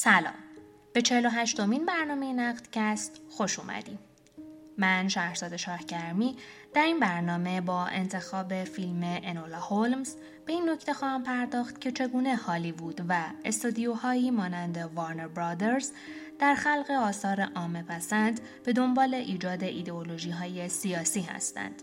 سلام به 48 امین برنامه نقدکست خوش اومدیم من شهرزاد شاهگرمی در این برنامه با انتخاب فیلم انولا هولمز به این نکته خواهم پرداخت که چگونه هالیوود و استودیوهایی مانند وارنر برادرز در خلق آثار عامه پسند به دنبال ایجاد ایدئولوژی های سیاسی هستند.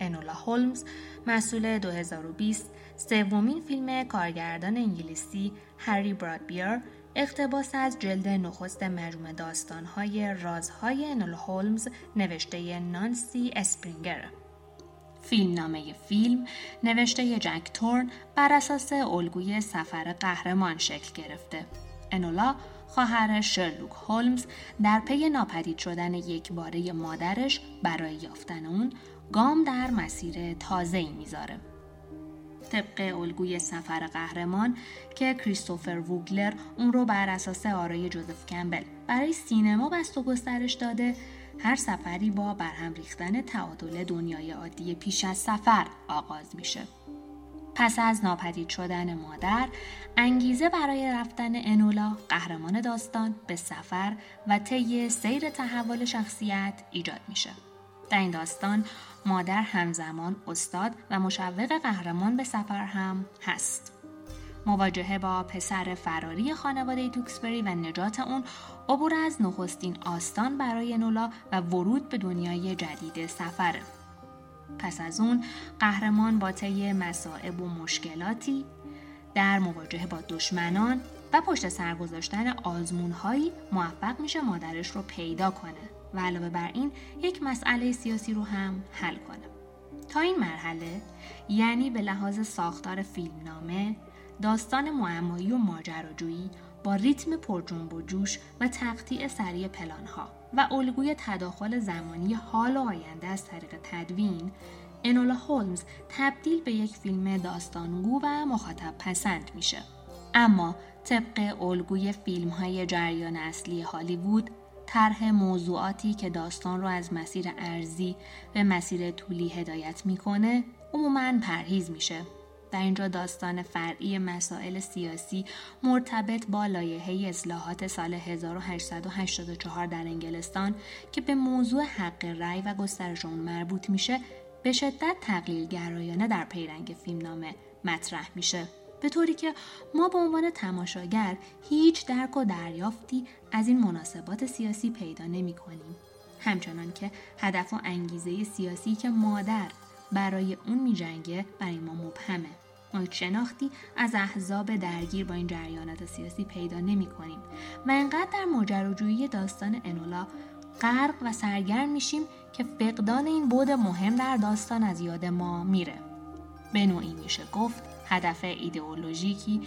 انولا هولمز مسئول 2020 سومین فیلم کارگردان انگلیسی هری برادبیر اقتباس از جلد نخست مجموعه داستانهای رازهای انولا هولمز نوشته نانسی اسپرینگر فیلم نامه فیلم نوشته جک تورن بر اساس الگوی سفر قهرمان شکل گرفته. انولا خواهر شرلوک هولمز در پی ناپدید شدن یک باره مادرش برای یافتن اون گام در مسیر تازه ای می‌ذاره. طبق الگوی سفر قهرمان که کریستوفر ووگلر اون رو بر اساس آرای جوزف کمبل برای سینما بست و گسترش داده هر سفری با برهم ریختن تعادل دنیای عادی پیش از سفر آغاز میشه. پس از ناپدید شدن مادر انگیزه برای رفتن انولا قهرمان داستان به سفر و طی سیر تحول شخصیت ایجاد میشه در این داستان مادر همزمان استاد و مشوق قهرمان به سفر هم هست. مواجهه با پسر فراری خانواده توکسبری و نجات اون عبور از نخستین آستان برای نولا و ورود به دنیای جدید سفره پس از اون قهرمان با طی مسائب و مشکلاتی در مواجهه با دشمنان و پشت سر گذاشتن آزمونهایی موفق میشه مادرش رو پیدا کنه و علاوه بر این یک مسئله سیاسی رو هم حل کنه. تا این مرحله یعنی به لحاظ ساختار فیلمنامه داستان معمایی و ماجراجویی با ریتم پرجنب و جوش و تقطیع سریع پلانها و الگوی تداخل زمانی حال و آینده از طریق تدوین انولا هولمز تبدیل به یک فیلم داستانگو و مخاطب پسند میشه. اما طبق الگوی فیلم های جریان اصلی هالیوود طرح موضوعاتی که داستان رو از مسیر ارزی به مسیر طولی هدایت می‌کنه عموما پرهیز میشه. در اینجا داستان فرعی مسائل سیاسی مرتبط با لایحه اصلاحات سال 1884 در انگلستان که به موضوع حق رأی و گسترش اون مربوط میشه به شدت تقلیل گرایانه در پیرنگ فیلمنامه مطرح میشه. به طوری که ما به عنوان تماشاگر هیچ درک و دریافتی از این مناسبات سیاسی پیدا نمی کنیم. همچنان که هدف و انگیزه سیاسی که مادر برای اون می جنگه برای ما مبهمه. ما هیچ شناختی از احزاب درگیر با این جریانات سیاسی پیدا نمی کنیم و انقدر در ماجراجویی داستان انولا غرق و سرگرم میشیم که فقدان این بود مهم در داستان از یاد ما میره. به نوعی میشه گفت هدف ایدئولوژیکی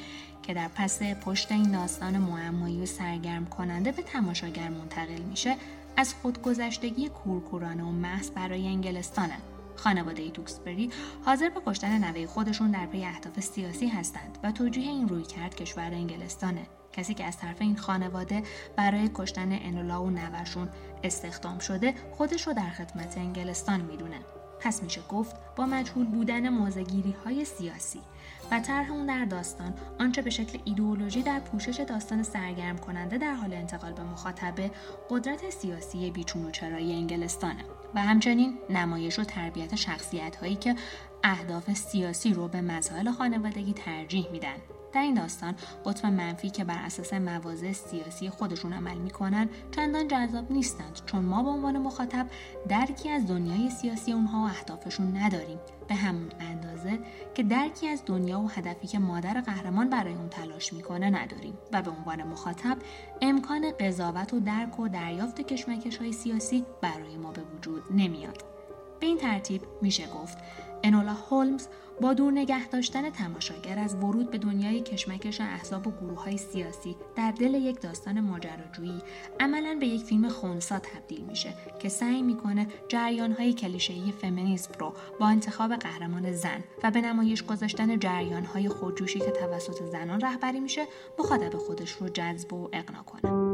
که در پس پشت این داستان معمایی و سرگرم کننده به تماشاگر منتقل میشه از خودگذشتگی کورکورانه و محض برای انگلستانه. خانواده توکسبری حاضر به کشتن نوه خودشون در پی اهداف سیاسی هستند و توجیه این روی کرد کشور انگلستانه. کسی که از طرف این خانواده برای کشتن انولا و نوشون استخدام شده خودش رو در خدمت انگلستان می‌دونه. پس میشه گفت با مجهول بودن موزگیری های سیاسی و طرح اون در داستان آنچه به شکل ایدئولوژی در پوشش داستان سرگرم کننده در حال انتقال به مخاطبه قدرت سیاسی بیچون و چرایی انگلستانه و همچنین نمایش و تربیت شخصیت هایی که اهداف سیاسی رو به مسائل خانوادگی ترجیح میدن. در این داستان قطب منفی که بر اساس مواضع سیاسی خودشون عمل می‌کنن چندان جذاب نیستند چون ما به عنوان مخاطب درکی از دنیای سیاسی اونها و اهدافشون نداریم. به همون اندازه که درکی از دنیا و هدفی که مادر قهرمان برای اون تلاش می‌کنه نداریم و به عنوان مخاطب امکان قضاوت و درک و دریافت کشمکش های سیاسی برای ما به وجود نمیاد. به این ترتیب میشه گفت انولا هولمز با دور نگه داشتن تماشاگر از ورود به دنیای کشمکش احزاب و گروه های سیاسی در دل یک داستان ماجراجویی عملا به یک فیلم خونسا تبدیل میشه که سعی می‌کنه جریان های کلیشه‌ای فمینیسم رو با انتخاب قهرمان زن و به نمایش گذاشتن جریان های خودجوشی که توسط زنان رهبری میشه مخاطب خودش رو جذب و اقنا کنه.